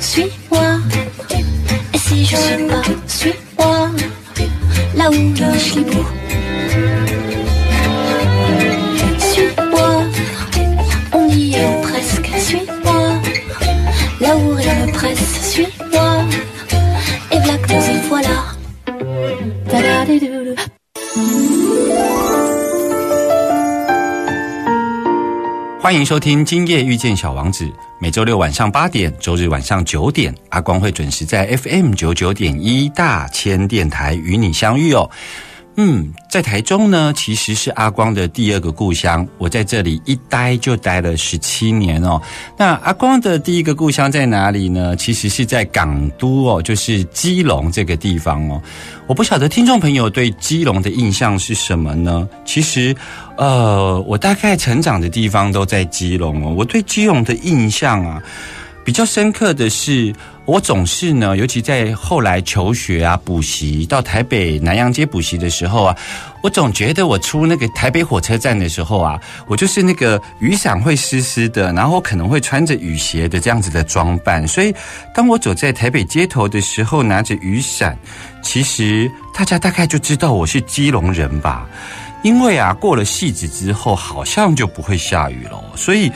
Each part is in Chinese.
suis-moi. Et si je suis pas, suis-moi, là où suis beau. Suis-moi, on y est presque, suis-moi. Là où rien ne presse, suis-moi. Et que nous y voilà. 欢迎收听《今夜遇见小王子》，每周六晚上八点，周日晚上九点，阿光会准时在 FM 九九点一大千电台与你相遇哦。嗯，在台中呢，其实是阿光的第二个故乡。我在这里一待就待了十七年哦。那阿光的第一个故乡在哪里呢？其实是在港都哦，就是基隆这个地方哦。我不晓得听众朋友对基隆的印象是什么呢？其实，呃，我大概成长的地方都在基隆哦。我对基隆的印象啊，比较深刻的是，我总是呢，尤其在后来求学啊、补习到台北南洋街补习的时候啊，我总觉得我出那个台北火车站的时候啊，我就是那个雨伞会湿湿的，然后可能会穿着雨鞋的这样子的装扮。所以，当我走在台北街头的时候，拿着雨伞，其实大家大概就知道我是基隆人吧。因为啊，过了戏子之后，好像就不会下雨了，所以。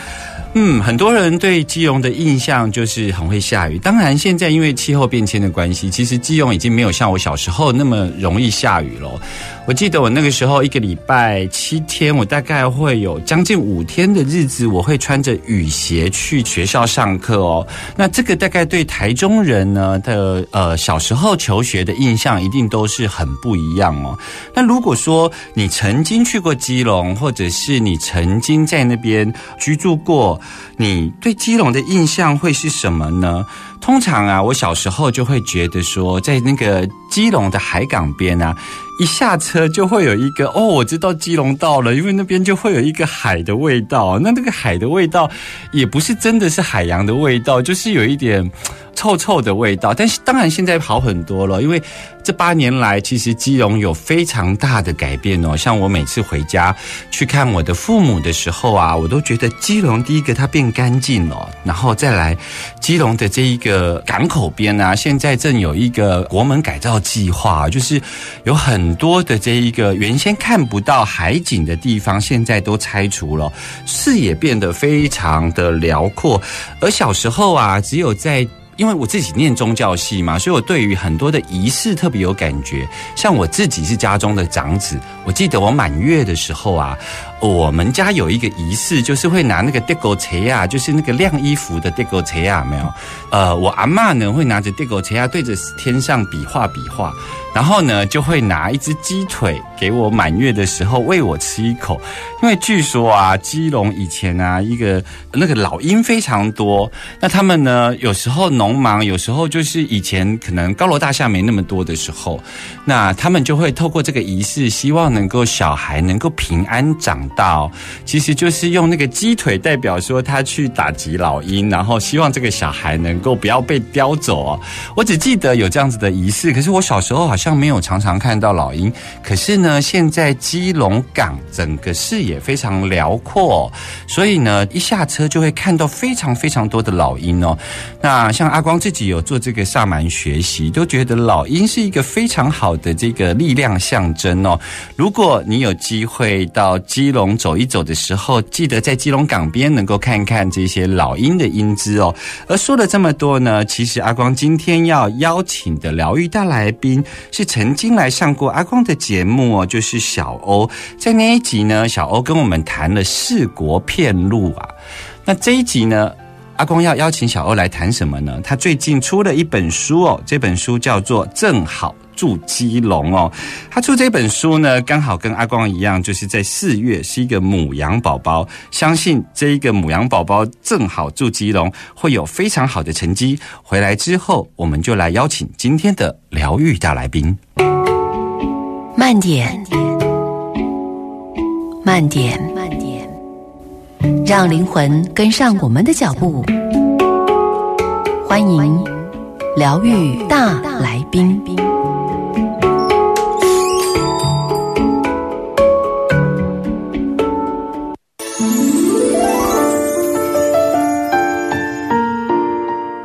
嗯，很多人对基隆的印象就是很会下雨。当然，现在因为气候变迁的关系，其实基隆已经没有像我小时候那么容易下雨了。我记得我那个时候一个礼拜七天，我大概会有将近五天的日子，我会穿着雨鞋去学校上课哦。那这个大概对台中人呢的呃小时候求学的印象，一定都是很不一样哦。那如果说你曾经去过基隆，或者是你曾经在那边居住过，你对基隆的印象会是什么呢？通常啊，我小时候就会觉得说，在那个基隆的海港边啊，一下车就会有一个哦，我知道基隆到了，因为那边就会有一个海的味道。那那个海的味道也不是真的是海洋的味道，就是有一点臭臭的味道。但是当然现在好很多了，因为这八年来，其实基隆有非常大的改变哦。像我每次回家去看我的父母的时候啊，我都觉得基隆第一个它变干净了，然后再来基隆的这一个港口边啊，现在正有一个国门改造计划，就是有很多的这一个原先看不到海景的地方，现在都拆除了，视野变得非常的辽阔。而小时候啊，只有在因为我自己念宗教系嘛，所以我对于很多的仪式特别有感觉。像我自己是家中的长子，我记得我满月的时候啊，我们家有一个仪式，就是会拿那个地狗车啊，就是那个晾衣服的地狗车啊，没有？呃，我阿嬷呢会拿着地狗车啊，对着天上比划比划。然后呢，就会拿一只鸡腿给我满月的时候喂我吃一口，因为据说啊，基隆以前啊，一个那个老鹰非常多，那他们呢，有时候农忙，有时候就是以前可能高楼大厦没那么多的时候，那他们就会透过这个仪式，希望能够小孩能够平安长大，其实就是用那个鸡腿代表说他去打击老鹰，然后希望这个小孩能够不要被叼走哦。我只记得有这样子的仪式，可是我小时候好像。像没有常常看到老鹰，可是呢，现在基隆港整个视野非常辽阔，所以呢，一下车就会看到非常非常多的老鹰哦。那像阿光自己有做这个萨满学习，都觉得老鹰是一个非常好的这个力量象征哦。如果你有机会到基隆走一走的时候，记得在基隆港边能够看看这些老鹰的英姿哦。而说了这么多呢，其实阿光今天要邀请的疗愈大来宾。是曾经来上过阿光的节目哦，就是小欧。在那一集呢，小欧跟我们谈了四国片路啊。那这一集呢，阿光要邀请小欧来谈什么呢？他最近出了一本书哦，这本书叫做《正好住基隆哦。他出这本书呢，刚好跟阿光一样，就是在四月是一个母羊宝宝。相信这一个母羊宝宝正好住基隆，会有非常好的成绩。回来之后，我们就来邀请今天的疗愈大来宾。慢点，慢点，慢点，让灵魂跟上我们的脚步。欢迎疗愈大来宾。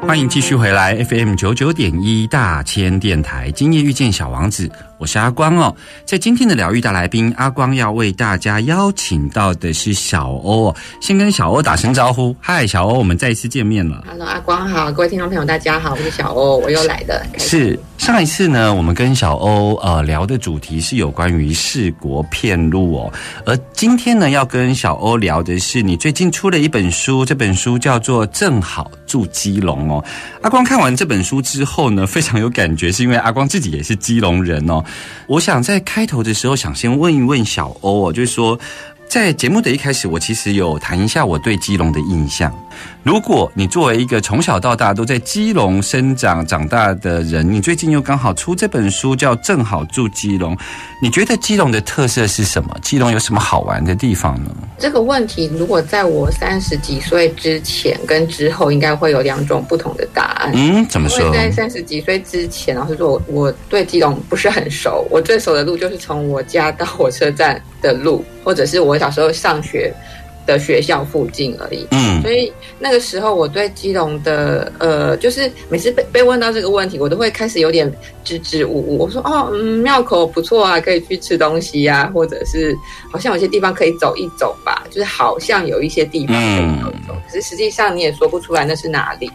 欢迎继续回来 FM 九九点一大千电台，今夜遇见小王子，我是阿光哦。在今天的疗愈大来宾，阿光要为大家邀请到的是小欧哦。先跟小欧打声招呼，嗨，小欧，我们再一次见面了。Hello，阿光好，各位听众朋友大家好，我是小欧，我又来了。是上一次呢，我们跟小欧呃聊的主题是有关于四国片路哦，而今天呢要跟小欧聊的是你最近出了一本书，这本书叫做《正好住基隆》哦。阿光看完这本书之后呢，非常有感觉，是因为阿光自己也是基隆人哦。我想在开头的时候，想先问一问小欧哦，就是说。在节目的一开始，我其实有谈一下我对基隆的印象。如果你作为一个从小到大都在基隆生长长大的人，你最近又刚好出这本书叫《正好住基隆》，你觉得基隆的特色是什么？基隆有什么好玩的地方呢？这个问题，如果在我三十几岁之前跟之后，应该会有两种不同的答案。嗯，怎么说？在三十几岁之前，老实说，我我对基隆不是很熟。我最熟的路就是从我家到火车站的路，或者是我小时候上学的学校附近而已。嗯所以那个时候，我对基隆的呃，就是每次被被问到这个问题，我都会开始有点支支吾吾。我说哦，嗯，庙口不错啊，可以去吃东西呀、或者是好像有些地方可以走一走吧，就是好像有一些地方可以走一走，可是实际上你也说不出来那是哪里。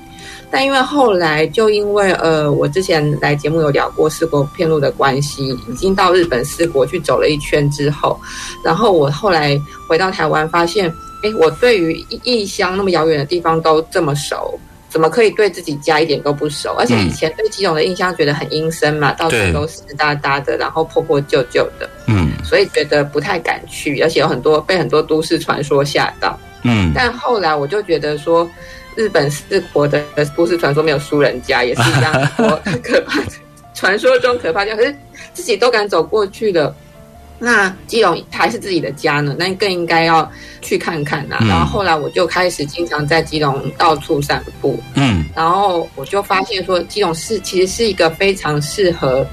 但因为后来就因为呃，我之前来节目有聊过四国片路的关系，已经到日本四国去走了一圈之后，然后我后来回到台湾，发现，哎，我对于异乡那么遥远的地方都这么熟，怎么可以对自己家一点都不熟？而且以前对基隆的印象觉得很阴森嘛，到处都湿哒哒的，然后破破旧旧的，嗯所以觉得不太敢去，而且有很多被很多都市传说吓到。嗯但后来我就觉得说，日本四国的都市传说没有输人家，也是一样多可怕的，传说中可怕的，可是自己都敢走过去了。那基隆还是自己的家呢，那更应该要去看看呐、嗯。然后后来我就开始经常在基隆到处散步，嗯。然后我就发现说，基隆是其实是一个非常适合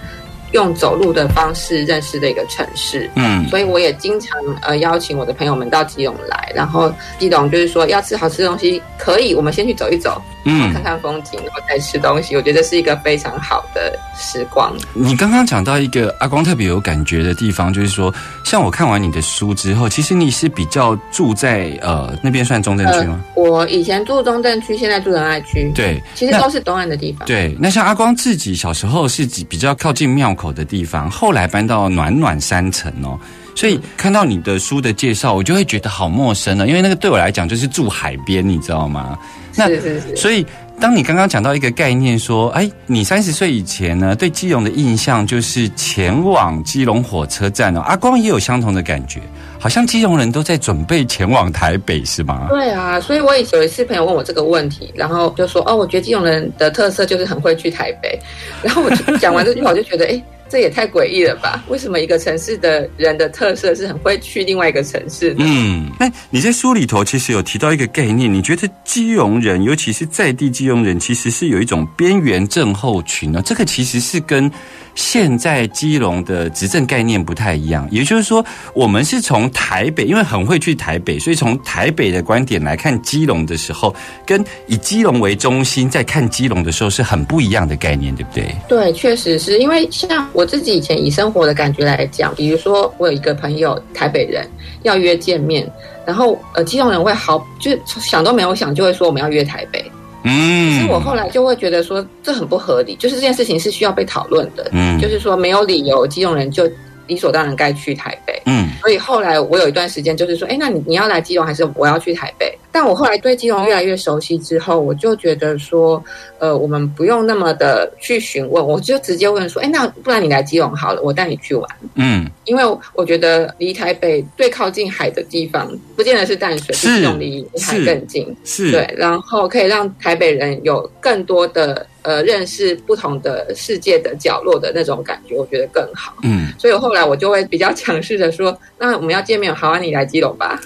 用走路的方式认识的一个城市。嗯所以我也经常呃邀请我的朋友们到基隆来，然后基隆就是说要吃好吃的东西，可以我们先去走一走，嗯看看风景，然后再吃东西。我觉得是一个非常好的时光。你刚刚讲到一个阿光特别有感觉的地方，就是说，像我看完你的书之后，其实你是比较住在呃那边算中正区吗？我以前住中正区，现在住仁爱区，，对，其实都是东岸的地方。对，那像阿光自己小时候是比较靠近庙口的地方，后来搬到暖暖山城哦。所以看到你的书的介绍，我就会觉得好陌生了，因为那个对我来讲就是住海边，你知道吗？那是是是，所以，当你刚刚讲到一个概念，说，哎，你三十岁以前呢，对基隆的印象就是前往基隆火车站哦。阿光也有相同的感觉，好像基隆人都在准备前往台北，是吗？对啊，所以我有一次朋友问我这个问题，然后就说哦，我觉得基隆人的特色就是很会去台北，然后我就讲完这句话，我就觉得哎。这也太诡异了吧？为什么一个城市的人的特色是很会去另外一个城市呢？嗯，那你在书里头其实有提到一个概念，你觉得基隆人，尤其是在地基隆人，其实是有一种边缘症候群呢？这个其实是跟现在基隆的执政概念不太一样。也就是说，我们是从台北，因为很会去台北，所以从台北的观点来看基隆的时候，跟以基隆为中心在看基隆的时候是很不一样的概念，对不对？对，确实是因为像我自己以前以生活的感觉来讲，比如说我有一个朋友台北人要约见面，然后呃基隆人会好就想都没有想就会说我们要约台北，嗯。可嗯是我后来就会觉得说这很不合理，就是这件事情是需要被讨论的，嗯。就是说没有理由基隆人就理所当然该去台北。嗯所以后来我有一段时间就是说，哎，那你你要来基隆还是我要去台北？但我后来对基隆越来越熟悉之后，我就觉得说，呃，我们不用那么的去询问，我就直接问说，哎，那不然你来基隆好了，我带你去玩。嗯，因为我觉得离台北最靠近海的地方，不见得是淡水，是基隆离离海更近。是，对，然后可以让台北人有更多的呃认识不同的世界的角落的那种感觉，我觉得更好。嗯，所以后来我就会比较强势的说，那我们要见面，好啊，你来基隆吧。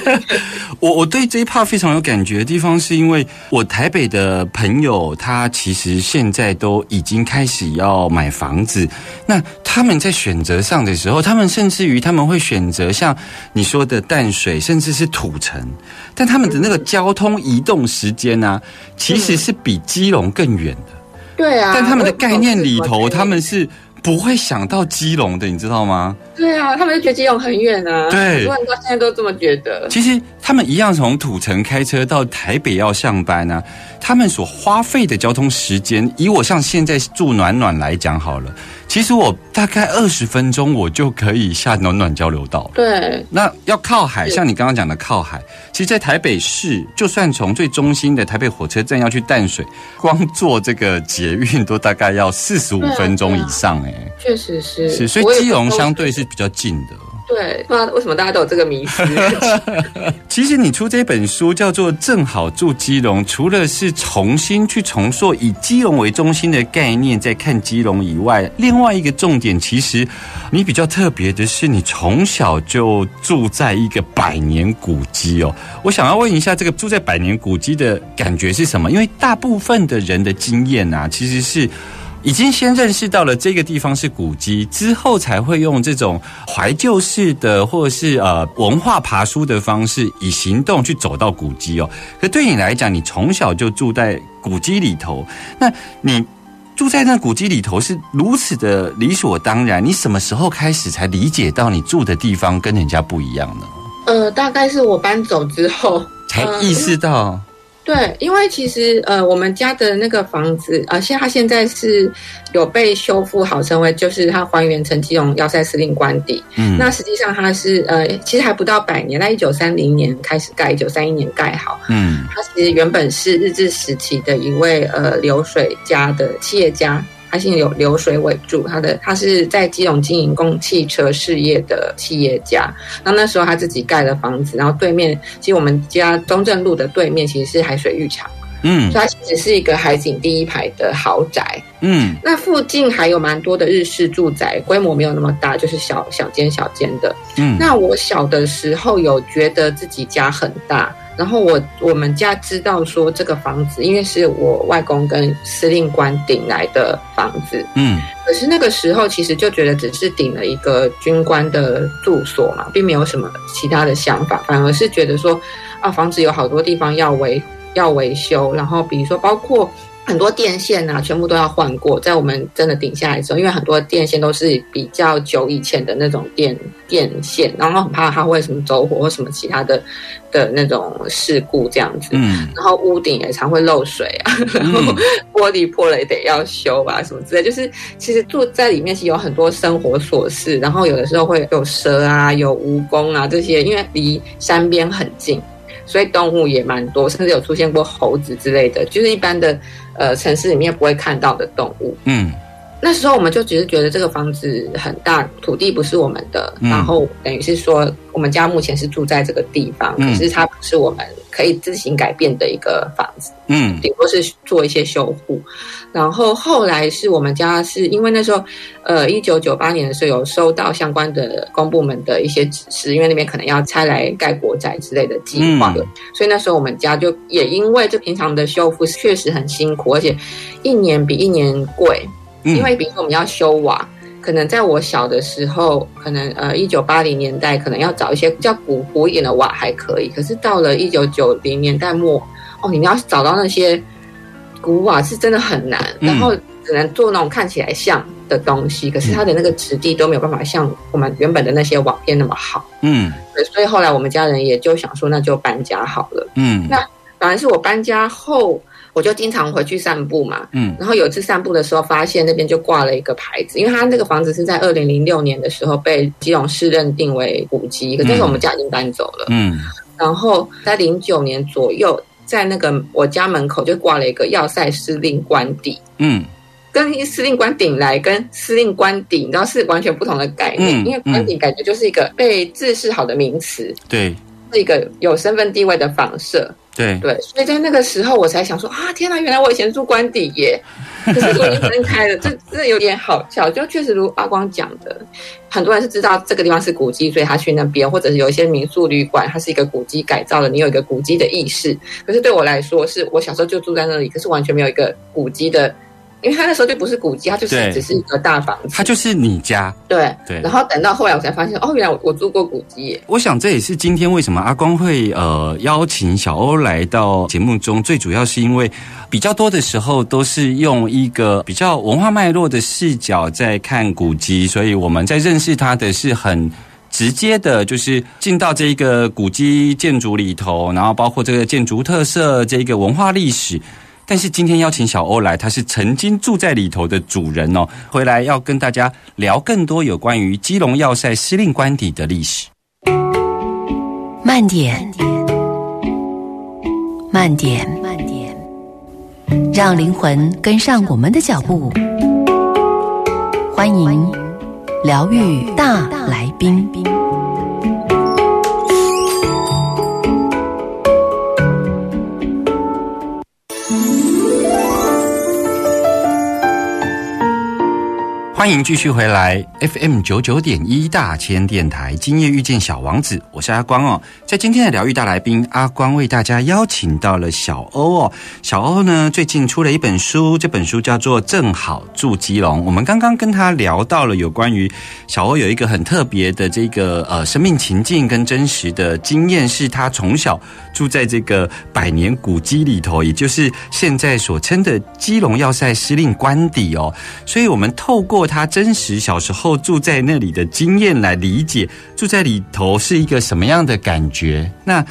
我我对这一 part 非常有感觉的地方，是因为我台北的朋友，他其实现在都已经开始要买房子。那他们在选择上的时候，他们甚至于他们会选择像你说的淡水，甚至是土城，但他们的那个交通移动时间呢、其实是比基隆更远的。对啊，但他们的概念里头，他们是不会想到基隆的，你知道吗？对啊，他们就觉得基隆很远啊。对很多人到现在都这么觉得。其实他们一样从土城开车到台北要上班啊，他们所花费的交通时间，以我像现在住暖暖来讲好了，其实我大概二十分钟我就可以下暖暖交流道了。对，那要靠海，像你刚刚讲的靠海，其实，在台北市，就算从最中心的台北火车站要去淡水，光坐这个捷运都大概要四十五分钟以上、哎、确实是。是，所以基隆相对是比较近的。对，不知道为什么大家都有这个迷思。其实你出这本书叫做《正好住基隆》，除了是重新去重塑以基隆为中心的概念在看基隆以外，另外一个重点，其实你比较特别的是，你从小就住在一个百年古迹哦。我想要问一下，这个住在百年古迹的感觉是什么？因为大部分的人的经验啊，其实是。已经先认识到了这个地方是古迹，之后才会用这种怀旧式的或者是呃文化爬书的方式，以行动去走到古迹哦。可对你来讲，你从小就住在古迹里头，那你住在那古迹里头是如此的理所当然，你什么时候开始才理解到你住的地方跟人家不一样呢？呃，大概是我搬走之后才意识到，对，因为其实呃，我们家的那个房子，呃，现它现在是有被修复好，成为就是它还原成基隆要塞司令官邸。嗯，那实际上它是呃，其实还不到百年，在一九三零年开始盖，一九三一年盖好。嗯它其实原本是日治时期的一位呃流水家的企业家，他现在有，流水尾住，他的他是在基隆经营供汽车事业的企业家。那那时候他自己盖了房子，然后对面其实我们家中正路的对面其实是海水浴场，嗯。所以它其实是一个海景第一排的豪宅。嗯。那附近还有蛮多的日式住宅，规模没有那么大，就是小小间小间的。嗯，那我小的时候有觉得自己家很大，然后我我们家知道说这个房子，因为是我外公跟司令官顶来的房子，嗯。可是那个时候其实就觉得只是顶了一个军官的住所嘛，并没有什么其他的想法，反而是觉得说啊，房子有好多地方要维要维修，然后比如说包括。很多电线啊，全部都要换过。在我们真的顶下来的时候，因为很多电线都是比较久以前的那种电电线，然后很怕它会什么走火或什么其他的的那种事故这样子。嗯然后屋顶也常会漏水啊，然后嗯玻璃破了也得要修啊，什么之类。就是其实住在里面是有很多生活琐事，然后有的时候会有蛇啊、有蜈蚣啊这些，因为离山边很近，所以动物也蛮多，甚至有出现过猴子之类的，就是一般的呃城市里面不会看到的动物。嗯。那时候我们就只是觉得这个房子很大，土地不是我们的，嗯。然后等于是说我们家目前是住在这个地方，嗯。可是它不是我们可以自行改变的一个房子，嗯。顶多是做一些修护。然后后来是我们家是因为那时候，呃，一九九八年的时候有收到相关的公部门的一些指示，因为那边可能要拆来盖国宅之类的计划，嗯。所以那时候我们家就也因为这平常的修复确实很辛苦，而且一年比一年贵。嗯，因为比如说我们要修瓦，可能在我小的时候，可能呃一九八零年代，可能要找一些比较古朴一点的瓦还可以，可是到了一九九零年代末，哦，你们要找到那些古瓦是真的很难，嗯。然后只能做那种看起来像的东西，可是它的那个质地都没有办法像我们原本的那些瓦片那么好，嗯。对，所以后来我们家人也就想说，那就搬家好了。嗯。那反而是我搬家后，我就经常回去散步嘛，嗯然后有一次散步的时候，发现那边就挂了一个牌子，因为它那个房子是在二零零六年的时候被基隆市认定为古迹，可这时候我们家已经搬走了。嗯然后在零九年左右，在那个我家门口就挂了一个要塞司令官邸。嗯跟司令官顶来跟司令官邸，你知道是完全不同的概念，嗯因为官邸感觉就是一个被自视好的名词，对是一个有身份地位的仿射。对对，所以在那个时候我才想说啊，天哪，原来我以前住官邸耶，可是我已经分开了，这这有点好笑。就确实如阿光讲的，很多人是知道这个地方是古迹，所以他去那边，或者是有一些民宿旅馆，它是一个古迹改造的，你有一个古迹的意识。可是对我来说，是我小时候就住在那里，可是完全没有一个古迹的。因为他那时候就不是古迹，它就是只是一个大房子。它就是你家。对对然后等到后来我才发现，哦，原来我我住过古迹。我想这也是今天为什么阿光会呃邀请小欧来到节目中，最主要是因为比较多的时候都是用一个比较文化脉络的视角在看古迹，所以我们在认识它的是很。直接的，就是进到这个古迹建筑里头，然后包括这个建筑特色、这个文化历史。但是今天邀请小欧来，他是曾经住在里头的主人哦，回来要跟大家聊更多有关于基隆要塞司令官邸的历史。慢点，慢点，慢点，让灵魂跟上我们的脚步。欢迎疗愈大来宾。欢迎继续回来 FM 九九点一大千电台，今夜遇见小王子，我是阿光哦。在今天的疗愈大来宾，阿光为大家邀请到了小欧哦。小欧呢最近出了一本书，这本书叫做《正好住基隆》。我们刚刚跟他聊到了有关于小欧有一个很特别的这个呃生命情境跟真实的经验，是他从小住在这个百年古迹里头，也就是现在所称的基隆要塞司令官邸哦。所以我们透过他真实小时候住在那里的经验来理解住在里头是一个什么样的感觉。那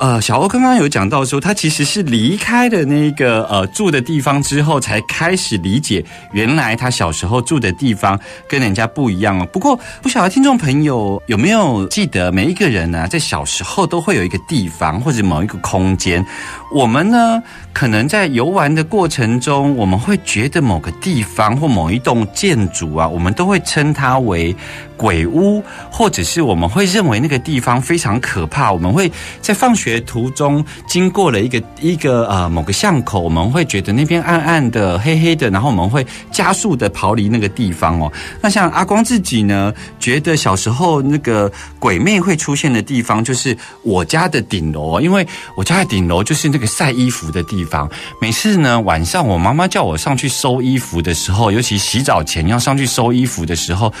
呃，小欧刚刚有讲到说，他其实是离开了那个呃住的地方之后，才开始理解原来他小时候住的地方跟人家不一样哦。不过不晓得听众朋友有没有记得，每一个人呢、在小时候都会有一个地方或者某一个空间，我们呢可能在游玩的过程中，我们会觉得某个地方或某一栋建筑啊，我们都会称它为鬼屋，或者是我们会认为那个地方非常可怕。我们会在放学途中经过了一个一个呃某个巷口，我们会觉得那边暗暗的、黑黑的，然后我们会加速的逃离那个地方哦。那像阿光自己呢，觉得小时候那个鬼魅会出现的地方，就是我家的顶楼，因为我家的顶楼就是那个晒衣服的地方。每次呢晚上我妈妈叫我上去收衣服的时候，尤其洗澡前要上去收衣服的时候，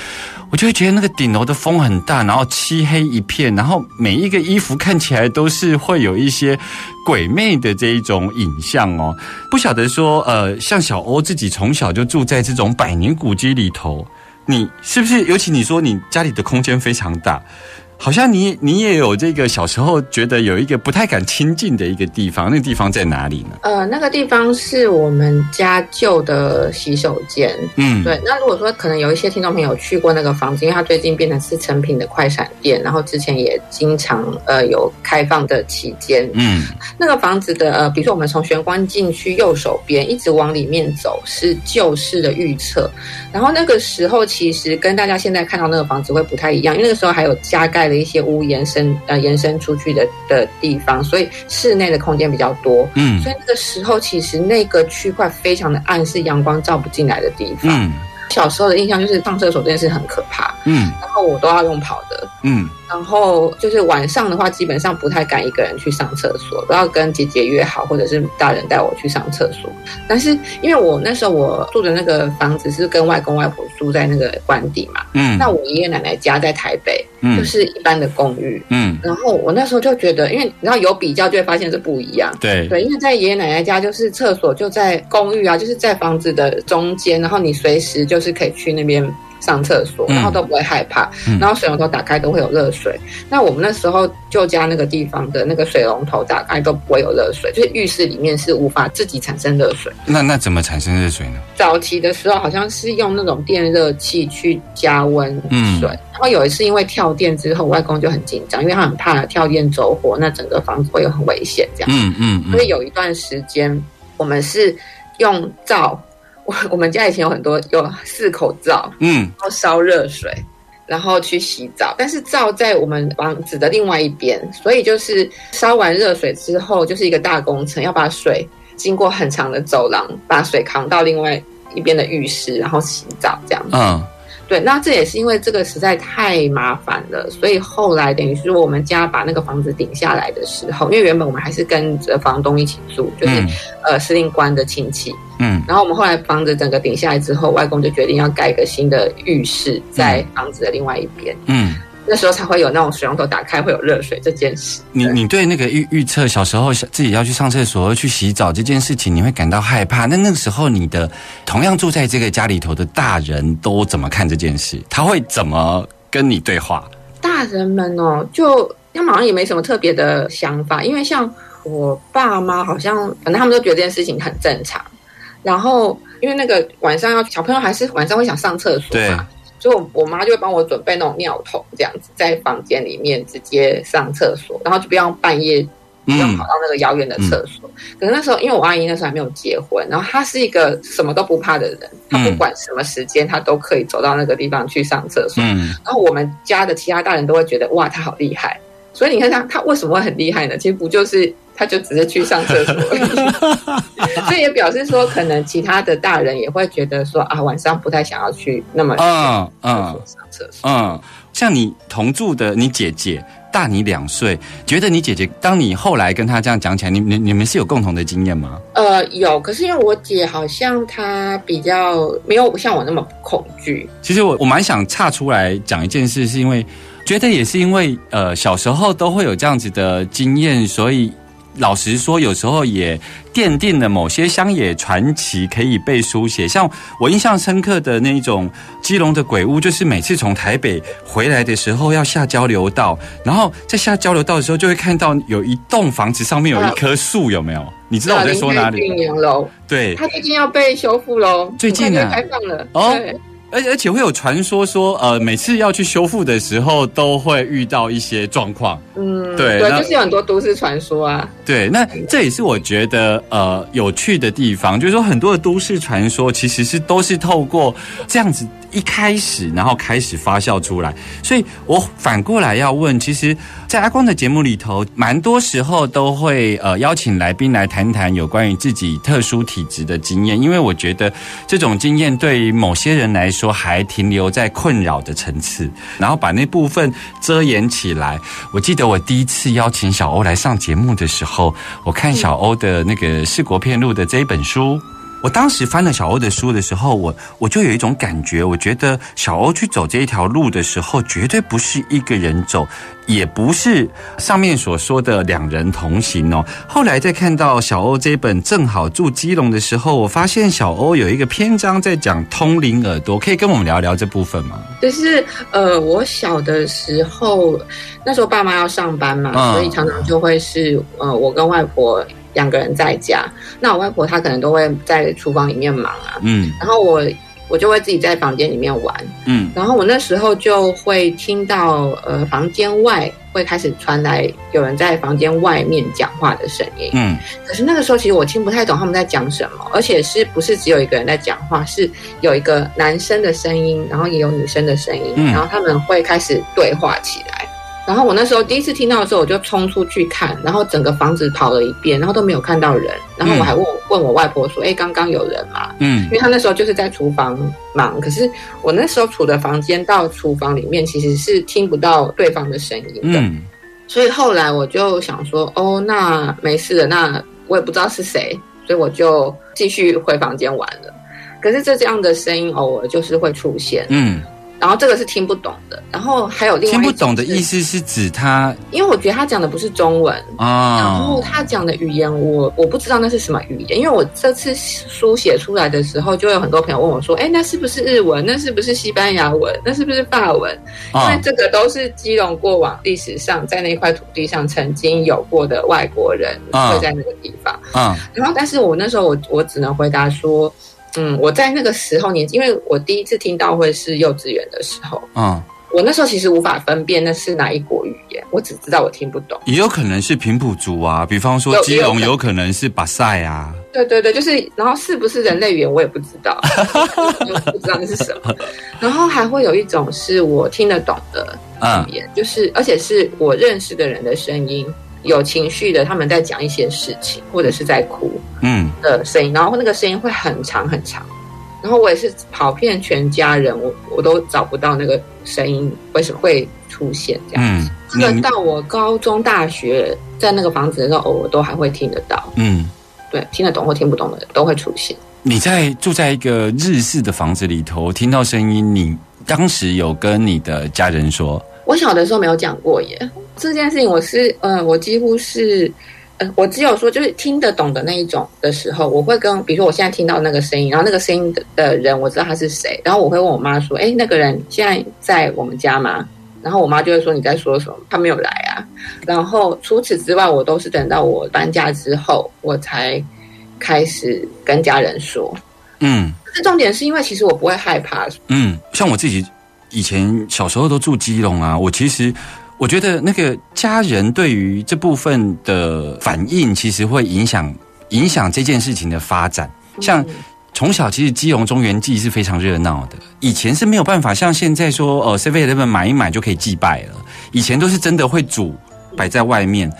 我就会觉得那个顶楼的风很大，然后漆黑一片，然后每一个衣服看起来都是会有一些鬼魅的这一种影像哦。不晓得说，呃，像小欧自己从小就住在这种百年古迹里头，你是不是？尤其你说你家里的空间非常大。好像你你也有这个小时候觉得有一个不太敢亲近的一个地方，那个地方在哪里呢？呃，那个地方是我们家旧的洗手间。嗯，对，那如果说可能有一些听众朋友去过那个房子，因为它最近变成是成品的快闪店，然后之前也经常呃有开放的期间。嗯那个房子的呃，比如说我们从玄关进去右手边一直往里面走是旧式的预测，然后那个时候其实跟大家现在看到那个房子会不太一样，因为那个时候还有加盖了一些屋延伸呃延伸出去的的地方，所以室内的空间比较多。嗯所以那个时候，其实那个区块非常的暗，是阳光照不进来的地方。嗯小时候的印象就是上厕所这件事很可怕，嗯然后我都要用跑的。嗯然后就是晚上的话，基本上不太敢一个人去上厕所，都要跟姐姐约好，或者是大人带我去上厕所。但是因为我那时候我住的那个房子是跟外公外婆住在那个官邸嘛，嗯，那我爷爷奶奶家在台北，嗯就是一般的公寓。嗯然后我那时候就觉得，因为你知道有比较就会发现是不一样。对对，因为在爷爷奶奶家，就是厕所就在公寓啊，就是在房子的中间，然后你随时就是可以去那边上厕所，嗯然后都不会害怕，嗯然后水龙头打开都会有热水。那我们那时候旧家那个地方的那个水龙头打开都不会有热水，就是浴室里面是无法自己产生热水。那那怎么产生热水呢？早期的时候好像是用那种电热器去加温嗯水，然后有一次因为跳电之后，外公就很紧张，因为他很怕跳电走火，那整个房子会有很危险这样。嗯嗯嗯所以有一段时间，我们是用灶，我我们家以前有很多有四口灶，嗯然后烧热水，然后去洗澡。但是灶在我们房子的另外一边，所以就是烧完热水之后，就是一个大工程，要把水经过很长的走廊，把水扛到另外一边的浴室，然后洗澡这样子。嗯对，那这也是因为这个实在太麻烦了，所以后来等于是我们家把那个房子顶下来的时候，因为原本我们还是跟着房东一起住，就是、嗯呃司令官的亲戚，嗯然后我们后来房子整个顶下来之后，外公就决定要盖一个新的浴室在房子的另外一边，嗯，那时候才会有那种水龙头打开会有热水这件事。你你对那个预预测小时候自己要去上厕所、去洗澡这件事情，你会感到害怕。那那个时候，你的同样住在这个家里头的大人都怎么看这件事？他会怎么跟你对话？大人们哦，就他们好像也没什么特别的想法，因为像我爸妈好像，反正他们都觉得这件事情很正常。然后因为那个晚上要小朋友还是晚上会想上厕所嘛，所以我我妈就会帮我准备那种尿桶，这样子在房间里面直接上厕所，然后就不要半夜不用嗯跑到那个遥远的厕所。可是那时候，因为我阿姨那时候还没有结婚，然后她是一个什么都不怕的人，她不嗯管什么时间，她都可以走到那个地方去上厕所。嗯然后我们家的其他大人都会觉得哇，她好厉害。所以你看他，他为什么会很厉害呢？其实不就是他就直接去上厕所而已。所以也表示说，可能其他的大人也会觉得说啊，晚上不太想要去那么嗯厕嗯上厕所。嗯，像你同住的你姐姐大你两岁，觉得你姐姐当你后来跟她这样讲起来，你你你们是有共同的经验吗？呃，有，可是因为我姐好像她比较没有像我那么恐惧。其实我我蛮想岔出来讲一件事，是因为觉得也是因为呃小时候都会有这样子的经验，所以老实说，有时候也奠定了某些乡野传奇可以被书写。像我印象深刻的那一种基隆的鬼屋，就是每次从台北回来的时候要下交流道，然后在下交流道的时候就会看到有一栋房子上面有一棵树，有没有？你知道我在说哪里林吗？园楼，对，它最近要被修复喽，最近啊很快就开放了。哦对而而且会有传说说，呃，每次要去修复的时候，都会遇到一些状况。嗯，对，对就是有很多都市传说啊。对，那这也是我觉得呃有趣的地方，就是说很多的都市传说其实是都是透过这样子一开始，然后开始发酵出来。所以我反过来要问，其实，在阿光的节目里头，蛮多时候都会呃邀请来宾来谈谈有关于自己特殊体质的经验，因为我觉得这种经验对于某些人来说还停留在困扰的层次，然后把那部分遮掩起来。我记得我第一次邀请小欧来上节目的时候，我看小欧的那个《四国片录》的这一本书。我当时翻了小欧的书的时候，我我就有一种感觉，我觉得小欧去走这一条路的时候，绝对不是一个人走，也不是上面所说的两人同行哦。后来在看到小欧这本《正好住基隆》的时候，我发现小欧有一个篇章在讲通灵耳朵，可以跟我们聊聊这部分吗？就是呃，我小的时候，那时候爸妈要上班嘛，嗯所以常常就会是呃，我跟外婆两个人在家。那我外婆她可能都会在厨房里面忙啊，嗯然后我我就会自己在房间里面玩。嗯然后我那时候就会听到呃，房间外会开始传来有人在房间外面讲话的声音。嗯可是那个时候其实我听不太懂他们在讲什么，而且是不是只有一个人在讲话，是有一个男生的声音，然后也有女生的声音，嗯然后他们会开始对话起来。然后我那时候第一次听到的时候，我就冲出去看，然后整个房子跑了一遍，然后都没有看到人。然后我还问我问我外婆说：“哎，刚刚有人吗？”嗯因为他那时候就是在厨房忙，可是我那时候处的房间到厨房里面其实是听不到对方的声音的。嗯所以后来我就想说，哦，那没事了，那我也不知道是谁，所以我就继续回房间玩了。可是这这样的声音偶尔就是会出现，嗯然后这个是听不懂的，然后还有另外听不懂的意，思是指他因为我觉得他讲的不是中文啊，然后啊，他讲的语言我我不知道那是什么语言，因为我这次书写出来的时候，就有很多朋友问我说：“哎，那是不是日文？那是不是西班牙文？那是不是法文？”因为啊这个都是基隆过往历史上在那块土地上曾经有过的外国人啊会在那个地方。啊然后，但是我那时候我我只能回答说，嗯，我在那个时候年纪，因为我第一次听到会是幼稚园的时候，嗯，我那时候其实无法分辨那是哪一国语言，我只知道我听不懂。也有可能是平埔族啊，比方说有基隆有有可能是巴塞啊，对对对，就是，然后是不是人类语言我也不知道，就不知道那是什么。然后还会有一种是我听得懂的嗯语言，就是而且是我认识的人的声音，有情绪的，他们在讲一些事情，或者是在哭嗯的声音，然后那个声音会很长很长。然后我也是跑遍全家人，我我都找不到那个声音为什么会出现这样。嗯，这个到我高中、大学在那个房子的时候，偶尔都还会听得到。嗯。对，听得懂或听不懂的都会出现。你在住在一个日式的房子里头，听到声音，你当时有跟你的家人说，我小的时候没有讲过耶，这件事情我是，呃，我几乎是，呃，我只有说就是听得懂的那一种的时候，我会跟，比如说我现在听到那个声音，然后那个声音的的人我知道他是谁，然后我会问我妈说，哎，那个人现在在我们家吗？然后我妈就会说你在说什么？他没有来啊。然后除此之外，我都是等到我搬家之后，我才开始跟家人说。嗯这重点是因为其实我不会害怕，嗯，像我自己以前小时候都住基隆啊，我其实我觉得那个家人对于这部分的反应，其实会影响影响这件事情的发展，像。从小其实基隆中原祭是非常热闹的，以前是没有办法像现在说，呃，seven eleven 买一买就可以祭拜了。以前都是真的会煮，摆在外面。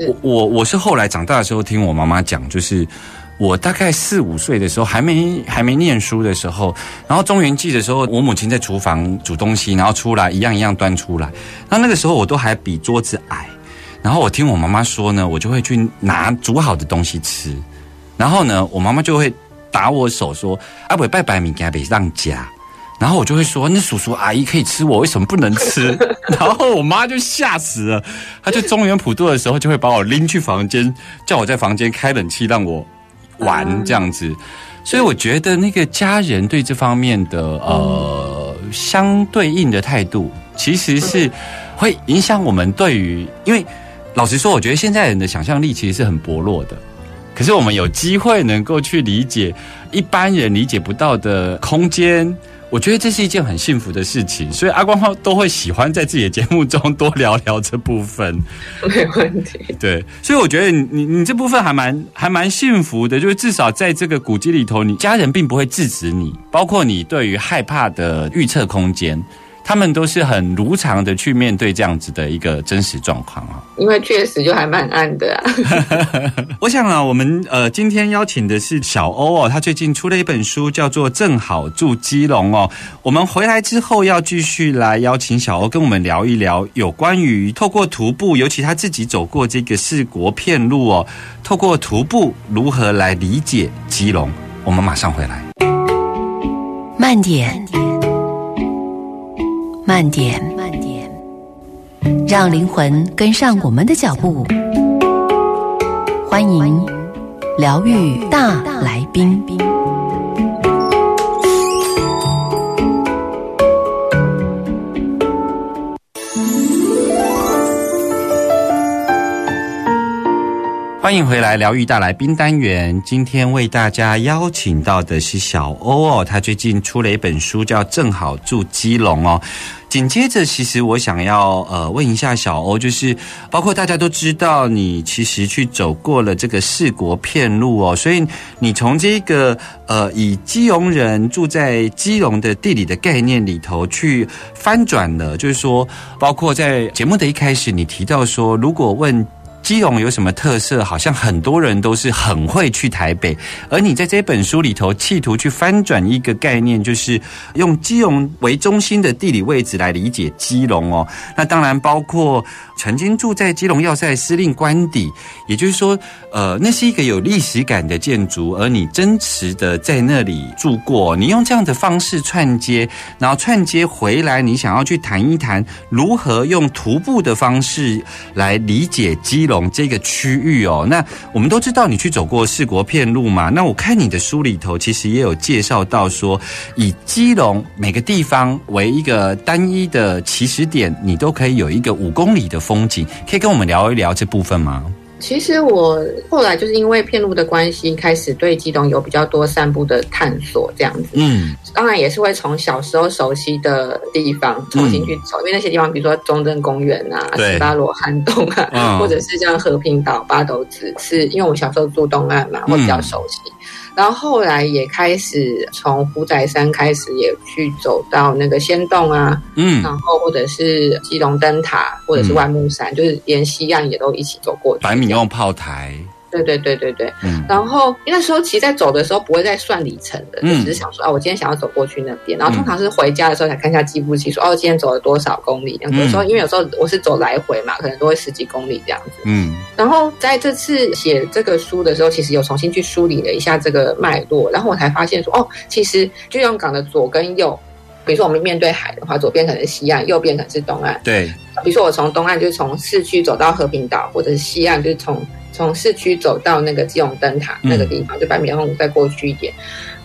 我我我是后来长大的时候听我妈妈讲，就是我大概四五岁的时候，还没还没念书的时候，然后中元祭的时候，我母亲在厨房煮东西，然后出来一样一样端出来，那那个时候我都还比桌子矮，然后我听我妈妈说呢，我就会去拿煮好的东西吃，然后呢，我妈妈就会打我手说：“啊，不拜拜米给别让家。”然后我就会说：“那叔叔阿姨可以吃，我为什么不能吃？” 然后我妈就吓死了，她就中原普渡的时候就会把我拎去房间，叫我在房间开冷气让我玩这样子。所以我觉得那个家人对这方面的呃相对应的态度，其实是会影响我们对于，因为老实说，我觉得现在人的想象力其实是很薄弱的。可是我们有机会能够去理解一般人理解不到的空间，我觉得这是一件很幸福的事情。所以阿光都会喜欢在自己的节目中多聊聊这部分。没问题。对，所以我觉得你你你这部分还蛮还蛮幸福的，就是至少在这个古迹里头，你家人并不会制止你，包括你对于害怕的预测空间，他们都是很如常的去面对这样子的一个真实状况啊。因为确实就还蛮暗的啊。我想啊，我们呃今天邀请的是小欧哦，他最近出了一本书，叫做《正好住基隆》哦。我们回来之后要继续来邀请小欧跟我们聊一聊有关于透过徒步，尤其他自己走过这个四国片路哦，透过徒步如何来理解基隆。我们马上回来。慢点，慢点，慢点，让灵魂跟上我们的脚步。欢迎疗愈大来宾。欢迎回来，疗愈大来宾单元。今天为大家邀请到的是小欧哦，他最近出了一本书，叫《正好住基隆》哦。紧接着，其实我想要呃问一下小欧，就是包括大家都知道你其实去走过了这个四国片路哦，所以你从这个呃以基隆人住在基隆的地理的概念里头去翻转了，就是说，包括在节目的一开始，你提到说，如果问基隆有什么特色，好像很多人都是很会去台北，而你在这本书里头企图去翻转一个概念，就是用基隆为中心的地理位置来理解基隆哦。那当然包括曾经住在基隆要塞司令官邸，也就是说，呃，那是一个有历史感的建筑，而你真实的在那里住过，你用这样的方式串接，然后串接回来，你想要去谈一谈如何用徒步的方式来理解基隆这个区域哦。那我们都知道你去走过四国片路嘛，那我看你的书里头其实也有介绍到说，以基隆每个地方为一个单一的起始点，你都可以有一个五公里的风景，可以跟我们聊一聊这部分吗？其实我后来就是因为片路的关系，开始对基隆有比较多散步的探索，这样子。嗯当然也是会从小时候熟悉的地方重新去走，因为那些地方，比如说中正公园啊、十八罗汉洞啊，嗯或者是像和平岛、八斗子，是因为我们小时候住东岸嘛，会比较熟悉。然后后来也开始从虎仔山开始，也去走到那个仙洞啊，嗯。然后或者是基隆灯塔，或者是万木山，就是连西岸也都一起走过去。白米用炮台，对对对对对。嗯然后那时候其实在走的时候不会再算里程的，就嗯只是想说啊，我今天想要走过去那边。然后通常是回家的时候才看一下计步器，说哦，今天走了多少公里。嗯有时候因为有时候我是走来回嘛，可能都会十几公里这样子。嗯然后在这次写这个书的时候，其实有重新去梳理了一下这个脉络，然后我才发现说，哦，其实巨永港的左跟右，比如说我们面对海的话，左边可能是西岸，右边可能是东岸。对，比如说我从东岸就是从市区走到和平岛，或者是西岸就是从从市区走到那个基隆灯塔嗯那个地方，就百米后再过去一点，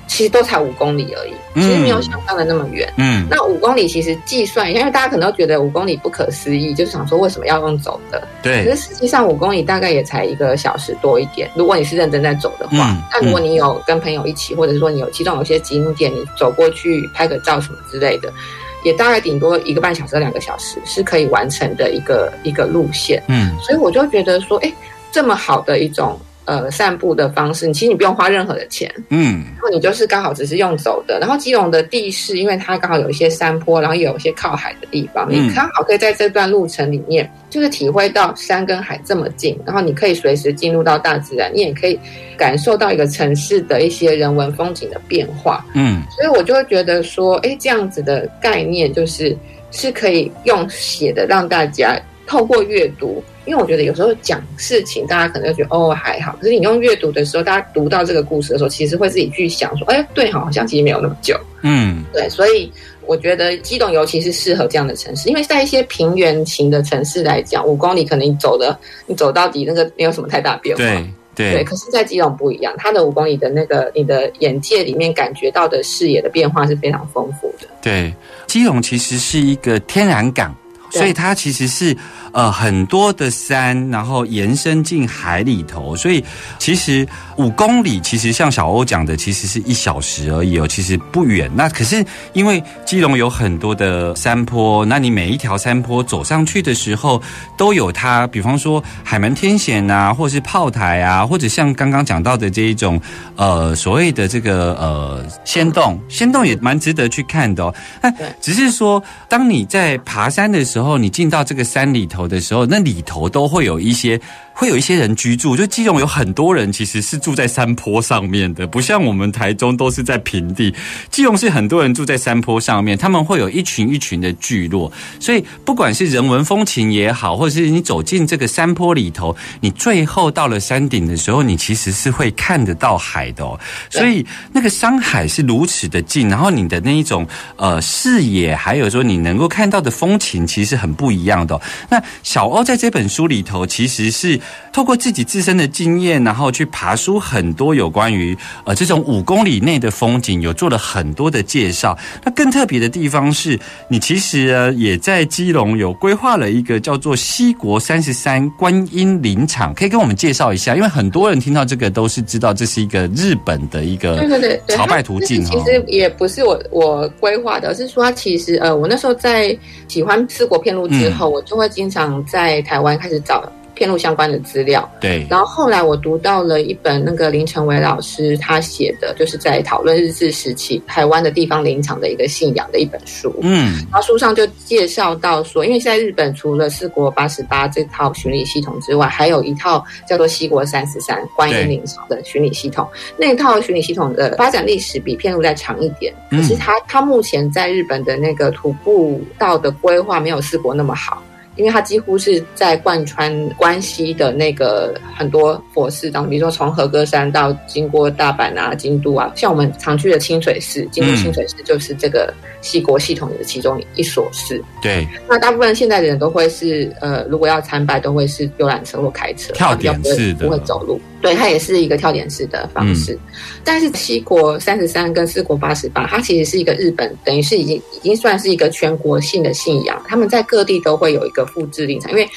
其实都才五公里而已，嗯其实没有想象的那么远。嗯那五公里其实计算一下，因为大家可能都觉得五公里不可思议，就是想说为什么要用走的？可对是，实际上五公里大概也才一个小时多一点。如果你是认真在走的话，嗯那如果你有跟朋友一起，或者说你有其中有些景点，你走过去拍个照什么之类的，也大概顶多一个半小时到两个小时是可以完成的一个一个路线。嗯所以我就觉得说，哎，这么好的一种呃散步的方式，其实你不用花任何的钱，嗯然后你就是刚好只是用走的。然后基隆的地势，因为它刚好有一些山坡，然后也有一些靠海的地方，嗯你刚好可以在这段路程里面，就是体会到山跟海这么近，然后你可以随时进入到大自然，你也可以感受到一个城市的一些人文风景的变化。嗯所以我就会觉得说，哎，这样子的概念就是是可以用写的让大家透过阅读，因为我觉得有时候讲事情，大家可能就觉得哦还好，可是你用阅读的时候，大家读到这个故事的时候，其实会自己去想说，哎，对，好像其实没有那么久，嗯对，所以。我觉得基隆尤其是适合这样的城市，因为在一些平原型的城市来讲，五公里可能你走的你走到底那个没有什么太大变化。对对，对可是，在基隆不一样，它的五公里的那个你的眼界里面感觉到的视野的变化是非常丰富的。对，基隆其实是一个天然港。所以它其实是呃很多的山，然后延伸进海里头，所以其实五公里其实像小欧讲的，其实是一小时而已哦，其实不远。那可是因为基隆有很多的山坡，那你每一条山坡走上去的时候，都有它，比方说海门天险啊，或是炮台啊，或者像刚刚讲到的这一种呃所谓的这个呃仙洞，仙洞 也蛮值得去看的哦。那只是说，当你在爬山的时候，你进到这个山里头的时候，那里头都会有一些。会有一些人居住，就基隆有很多人其实是住在山坡上面的，不像我们台中都是在平地。基隆是很多人住在山坡上面，他们会有一群一群的聚落，所以不管是人文风情也好，或者是你走进这个山坡里头，你最后到了山顶的时候，你其实是会看得到海的哦。所以那个山海是如此的近，然后你的那一种呃视野，还有说你能够看到的风情，其实很不一样的哦、那小欧在这本书里头，其实是透过自己自身的经验，然后去爬出很多有关于呃这种五公里内的风景，有做了很多的介绍。那更特别的地方是，你其实呃也在基隆有规划了一个叫做西国三十三观音林场，可以跟我们介绍一下？因为很多人听到这个都是知道这是一个日本的一个朝拜途径其实也不是我我规划的，而是说它其实呃，我那时候在喜欢四国片路之后，嗯我就会经常在台湾开始找。片路相关的资料。对，然后后来我读到了一本那个林成伟老师他写的，就是在讨论日治时期台湾的地方林场的一个信仰的一本书。嗯然后书上就介绍到说，因为现在日本除了四国八十八这套巡礼系统之外，还有一套叫做西国三十三观音林场的巡礼系统。那一套巡礼系统的发展历史比片路再长一点，嗯可是它它目前在日本的那个徒步道的规划没有四国那么好。因为它几乎是在贯穿关西的那个很多佛寺当中，比如说从和歌山到经过大阪啊、京都啊，像我们常去的清水寺，京都嗯清水寺就是这个西国系统的其中一所寺。对，那大部分现在的人都会是呃，如果要参拜，都会是游览车或开车，跳点比较不会式的不会走路。对，它也是一个跳点式的方式。但是七国三十三跟四国八十八，它其实是一个日本，等于是已经已经算是一个全国性的信仰，他们在各地都会有一个复制立场，因为。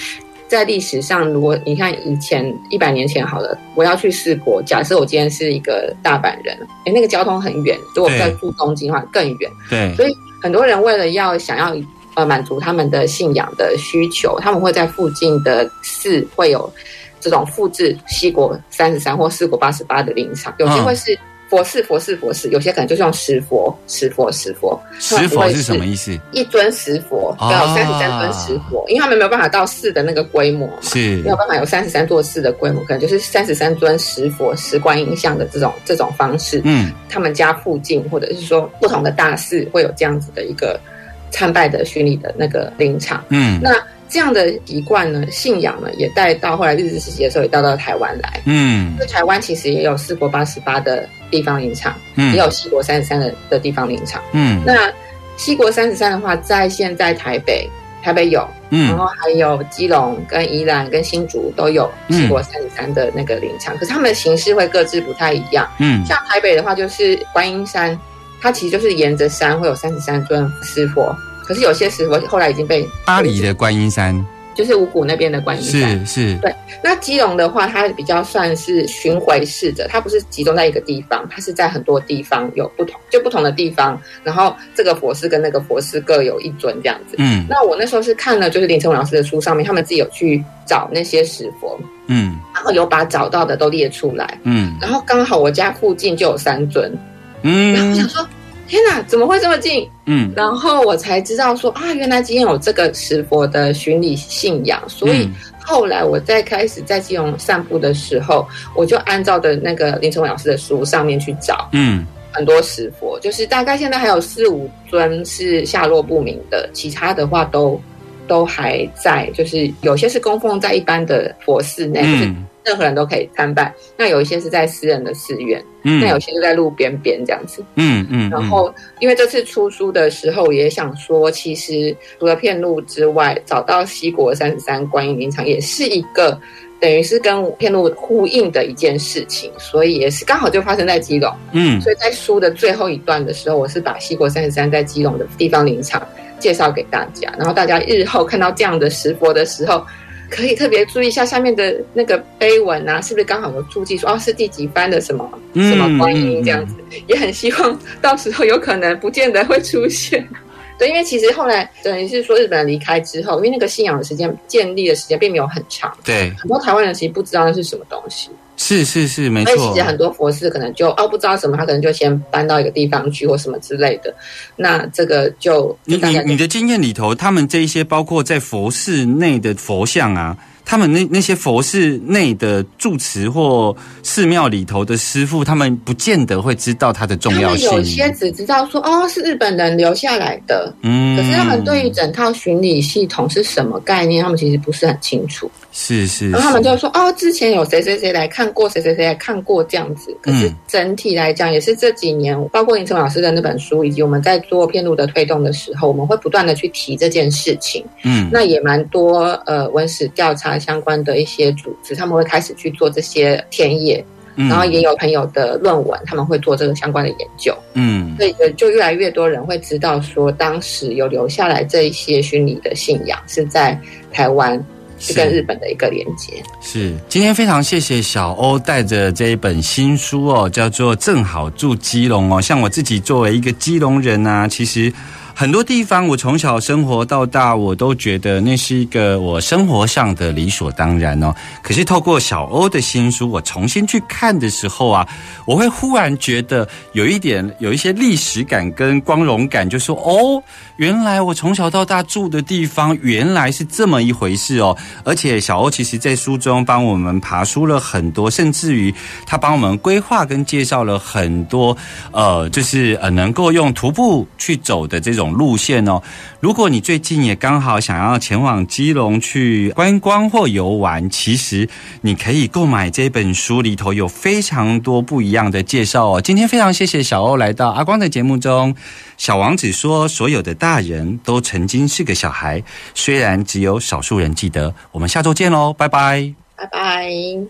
在历史上，如果你看以前一百年前好了，我要去四国，假设我今天是一个大阪人，哎，那个交通很远，如果在住东京的话更远，对，所以很多人为了要想要呃满足他们的信仰的需求，他们会在附近的寺会有这种复制西国三十三或四国八十八的灵场，有些嗯会是佛寺佛寺佛寺，有些可能就是用石佛石佛石佛。石佛是什么意思？一尊石佛，哦对，有三十三尊石佛，因为他们没有办法到寺的那个规模嘛，是没有办法有三十三座寺的规模，可能就是三十三尊石佛、石观音像的这种这种方式。嗯他们家附近，或者是说不同的大寺会有这样子的一个参拜的巡礼的那个灵场。嗯那这样的习惯呢，信仰呢，也带到后来日治时期的时候，也带到台湾来。嗯。那台湾其实也有四国八十八的地方林场，嗯。也有西国三十三的的地方林场。嗯。那西国三十三的话，在现在台北，台北有，然嗯后还有基隆、跟宜兰、跟新竹都有西国三十三的那个林场，可是他们的形式会各自不太一样。嗯。像台北的话，就是观音山，它其实就是沿着山会有三十三尊石佛，可是有些石佛后来已经被巴黎的观音山。就是五谷那边的观音山。是是。对那基隆的话，它比较算是巡回式的，它不是集中在一个地方，它是在很多地方有不同，就不同的地方，然后这个佛寺跟那个佛寺各有一尊这样子。嗯。那我那时候是看了就是林成文老师的书上面，他们自己有去找那些石佛，嗯。然后有把找到的都列出来，嗯。然后刚好我家附近就有三尊，然后我想嗯说，天哪，怎么会这么近？嗯。然后我才知道说啊，原来今天有这个石佛的巡礼信仰，所以嗯。后来我在开始在基隆散步的时候，我就按照的那个林成文老师的书上面去找嗯。很多石佛，就是大概现在还有四五尊是下落不明的，其他的话都都还在，就是有些是供奉在一般的佛寺内，就是嗯任何人都可以参拜；那有一些是在私人的寺院，嗯那有些就在路边边这样子。嗯嗯，然后，因为这次出书的时候，也想说，其实除了片路之外，找到西国三十三观音林场也是一个等于是跟片路呼应的一件事情，所以也是刚好就发生在基隆。嗯所以在书的最后一段的时候，我是把西国三十三在基隆的地方林场介绍给大家，然后大家日后看到这样的石佛的时候。可以特别注意一下下面的那个碑文啊，是不是刚好有注记说哦是第几班的什么？嗯什么观音嗯。这样子，也很希望到时候有可能不见得会出现。对，因为其实后来等于是说日本人离开之后，因为那个信仰的时间建立的时间并没有很长，对，很多台湾人其实不知道那是什么东西。是是是，没错所以其实，很多佛寺可能就哦不知道什么，他可能就先搬到一个地方去或什么之类的。那这个就你你就大家你的经验里头，他们这一些包括在佛寺内的佛像啊，他们那那些佛寺内的住持或寺庙里头的师傅，他们不见得会知道它的重要性。们有些只知道说哦是日本人留下来的，嗯可是他们对于整套巡礼系统是什么概念，他们其实不是很清楚。是是，然后他们就说哦，之前有谁谁谁来看过，谁谁谁来看过这样子。可是嗯整体来讲，也是这几年，包括林成老师的那本书，以及我们在做片路的推动的时候，我们会不断的去提这件事情。嗯那也蛮多呃文史调查相关的一些组织，他们会开始去做这些田野，嗯然后也有朋友的论文，他们会做这个相关的研究。嗯所以就就越来越多人会知道说，当时有留下来这一些虚拟的信仰是在台湾是跟日本的一个连接。是，今天非常谢谢小欧带着这一本新书哦，叫做《正好住基隆》哦。像我自己作为一个基隆人啊，其实很多地方我从小生活到大，我都觉得那是一个我生活上的理所当然哦。可是透过小欧的新书，我重新去看的时候啊，我会忽然觉得有一点有一些历史感跟光荣感，就说哦，原来我从小到大住的地方原来是这么一回事哦。而且小欧其实在书中帮我们爬书了很多，甚至于他帮我们规划跟介绍了很多，呃，就是呃能够用徒步去走的这种路线哦。如果你最近也刚好想要前往基隆去观光或游玩，其实你可以购买这本书，里头有非常多不一样的介绍哦。今天非常谢谢小欧来到阿光的节目中。小王子说：“所有的大人都曾经是个小孩，虽然只有少数人记得。”我们下周见喽，拜拜。拜拜。